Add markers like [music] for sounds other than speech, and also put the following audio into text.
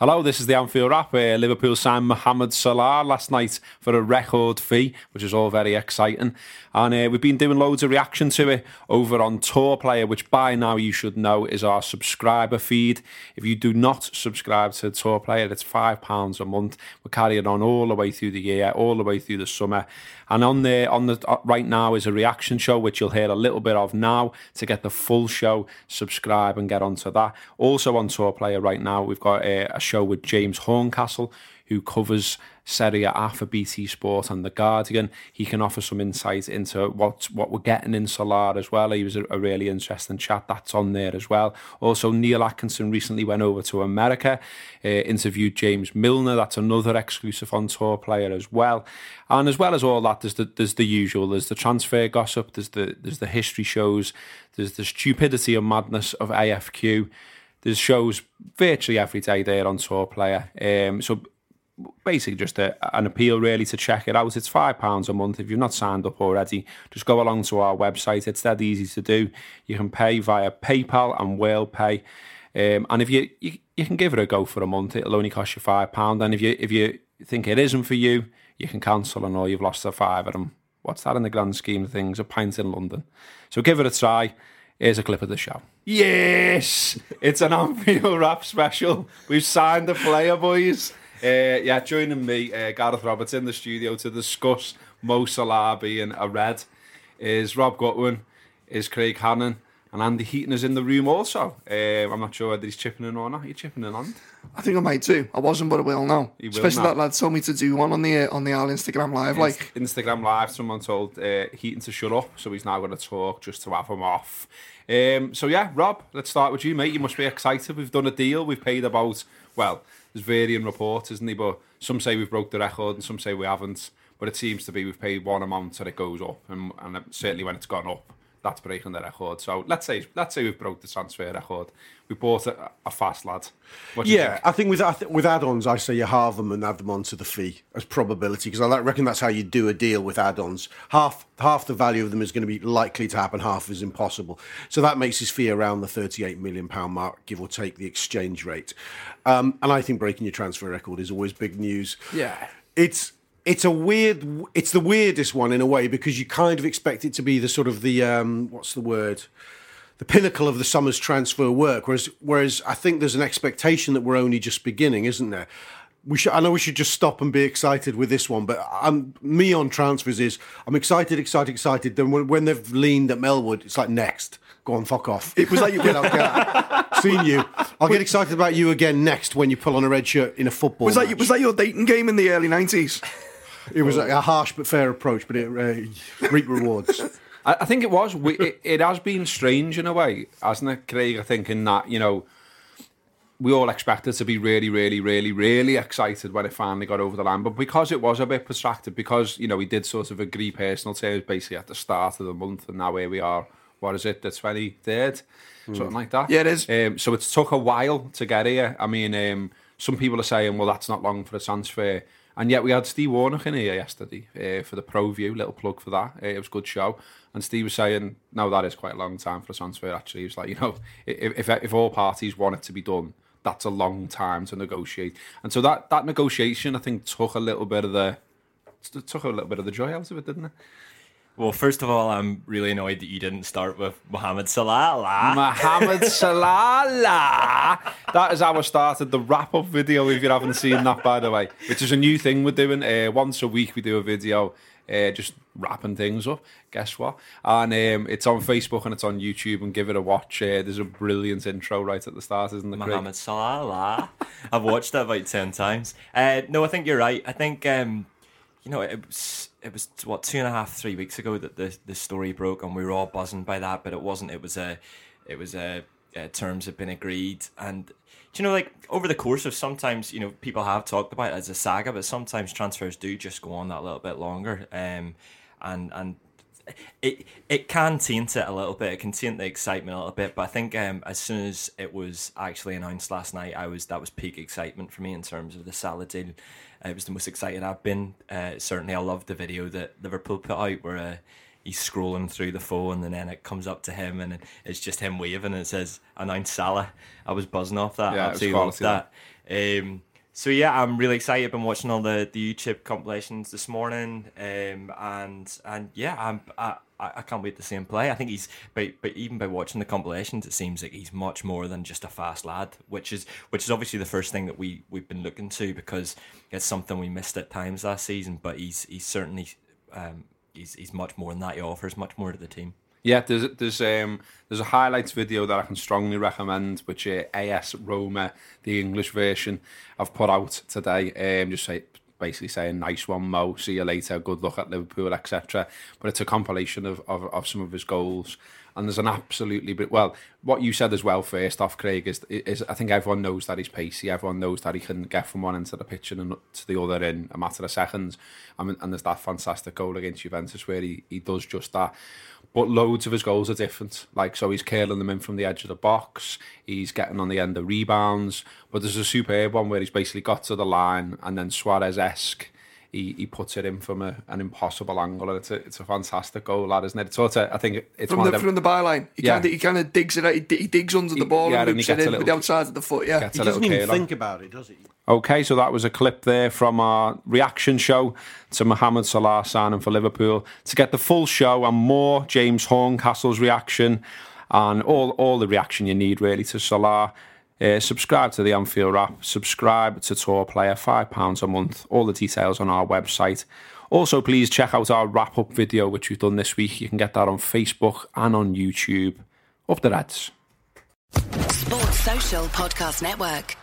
Hello, this is the Anfield Wrap. Uh, Liverpool signed Mohamed Salah last night for a record fee, which is all very exciting. And uh, we've been doing loads of reaction to it over on TAW Player, which by now you should know is our subscriber feed. If you do not subscribe to TAW Player, it's £5 a month. We're carrying on all the way through the year, all the way through the summer. And on there, on the uh, right now is a reaction show, which you'll hear a little bit of now. To get the full show, subscribe and get onto that. Also on TAW Player right now, we've got uh, a show with James Horncastle, who covers Serie A for BT Sport and The Guardian. He can offer some insight into what, what we're getting in Salah as well. He was a, a really interesting chat. That's on there as well. Also, Neil Atkinson recently went over to America, uh, interviewed James Milner. That's another exclusive on TAW Player as well. And as well as all that, there's the, there's the usual. There's the transfer gossip. There's the, there's the history shows. There's the stupidity and madness of AFQ. There's shows virtually every day there on TAW Player. Um, so basically just a, an appeal really to check it out. It's five pounds a month. If you've not signed up already, just go along to our website. It's that easy to do. You can pay via PayPal and WorldPay. Um, and if you, you you can give it a go for a month, it'll only cost you five pound. And if you if you think it isn't for you, you can cancel and all you've lost a five of them. What's that in the grand scheme of things? A pint in London. So give it a try. Here's a clip of the show. Yes, it's an [laughs] Anfield Wrap special. We've signed the player, boys. Uh, yeah, joining me, uh, Gareth Roberts in the studio to discuss Mo Salah being a red is Rob Gutmann, is Craig Hannon, and Andy Heaton is in the room also. Uh, I'm not sure whether he's chipping in or not. Are you chipping in on? I think I might too. I wasn't, but I will now. Will Especially now. that lad told me to do one on the uh, on the our Instagram live. Like, Instagram Live, someone told uh, Heaton to shut up, so he's now going to talk just to have him off. Um, so yeah, Rob, let's start with you, mate. You must be excited. We've done a deal. We've paid about well, there's varying reports, isn't there? But some say we've broke the record, and some say we haven't. But it seems to be we've paid one amount and it goes up, and, and certainly when it's gone up, that's breaking the record. So let's say let's say we've broke the transfer record. We bought a, a fast lad. What do you Yeah, think? I think with I think with add-ons, I say you halve them and add them onto the fee as probability because I like- reckon that's how you do a deal with add-ons. Half half the value of them is going to be likely to happen, half is impossible. So that makes his fee around the thirty-eight million pound mark, give or take the exchange rate. Um, and I think breaking your transfer record is always big news. Yeah. it's it's a weird it's the weirdest one in a way because you kind of expect it to be the sort of the um, what's the word the pinnacle of the summer's transfer work whereas whereas I think there's an expectation that we're only just beginning isn't there we should I know we should just stop and be excited with this one but I'm me on transfers is I'm excited excited excited then when, when they've leaned at Melwood it's like next go on fuck off it was like you Get out, [laughs] seen you I'll get excited about you again next when you pull on a red shirt in a football was that match. was that your dating game in the early nineties? It was a, a harsh but fair approach, but it uh, [laughs] reaped rewards. I, I think it was. We, it, it has been strange in a way, hasn't it, Craig? I think in that you know we all expected to be really, really, really, really excited when it finally got over the line, but because it was a bit protracted, because you know we did sort of agree personal terms basically at the start of the month, and now here we are. What is it? The twenty third, something like that. Yeah, it is. Um, so it took a while to get here. I mean, um, some people are saying, well, that's not long for a transfer. And yet we had Steve Warnock in here yesterday uh, for the Pro View, little plug for that. Uh, it was a good show. And Steve was saying, no, that is quite a long time for a transfer, actually. He was like, you know, if, if, if all parties want it to be done, that's a long time to negotiate. And so that, that negotiation, I think, took a little bit of the took a little bit of the joy out of it, didn't it? Well, first of all, I'm really annoyed that you didn't start with Mohamed Salah. Mohamed [laughs] Salah. That is how I started the wrap up video. If you haven't seen that, by the way, which is a new thing we're doing. Uh, once a week, we do a video. Uh, just wrapping things up. Guess what? And um, it's on Facebook and it's on YouTube. And give it a watch. Uh, there's a brilliant intro right at the start, isn't there? Mohamed Salah. I've watched that about ten times. Uh, no, I think you're right. I think um, you know it was it was what two and a half, three weeks ago that the the story broke, and we were all buzzing by that. But it wasn't. It was a it was a uh, terms have been agreed, and you know, like over the course of sometimes, you know, people have talked about it as a saga, but sometimes transfers do just go on that little bit longer, um, and and it it can taint it a little bit. It can taint the excitement a little bit. But I think um, as soon as it was actually announced last night, I was that was peak excitement for me in terms of the Salah deal. Uh, it was the most excited I've been. Uh, certainly, I loved the video that Liverpool put out where uh, he's scrolling through the phone and then it comes up to him and it's just him waving and it says announce Salah. I was buzzing off that. Yeah, Absolutely loved that. Um, so yeah, I'm really excited. I've been watching all the, the YouTube compilations this morning, um, and and yeah, I'm I, I can't wait to see him play. I think he's but but even by watching the compilations, it seems like he's much more than just a fast lad, which is which is obviously the first thing that we we've been looking to because it's something we missed at times last season. But he's he's certainly um, he's he's much more than that. He offers much more to the team. Yeah, there's there's um there's a highlights video that I can strongly recommend, which uh, AS Roma, the English version, I've put out today. Um, just say basically saying nice one, Mo. See you later. Good luck at Liverpool, etc. But it's a compilation of, of of some of his goals, and there's an absolutely well what you said as well first off Craig is, is I think everyone knows that he's pacey. Everyone knows that he can get from one end of the pitch and to the other in a matter of seconds. I mean, and there's that fantastic goal against Juventus where he, he does just that. But loads of his goals are different. Like so he's curling them in from the edge of the box. He's getting on the end of rebounds. But there's a superb one where he's basically got to the line and then Suarez-esque he, he puts it in from a, an impossible angle, and it's a, it's a fantastic goal, lad, isn't it? It's sort of, I think it's from one the, of them, from the byline. He Yeah. kind of he kind of digs it out. He, he digs under the ball yeah, and and he loops it gets a in with the outside of the foot. Yeah, He doesn't even curl think about it, does he? Okay, so that was a clip there from our reaction show to Mohamed Salah signing for Liverpool. To get the full show and more, James Horncastle's reaction and all, all the reaction you need really to Salah, uh, subscribe to the Anfield Wrap, subscribe to TAW Player, £5 a month. All the details on our website. Also, please check out our wrap up video, which we've done this week. You can get that on Facebook and on YouTube. Up the Reds. Sports Social Podcast Network.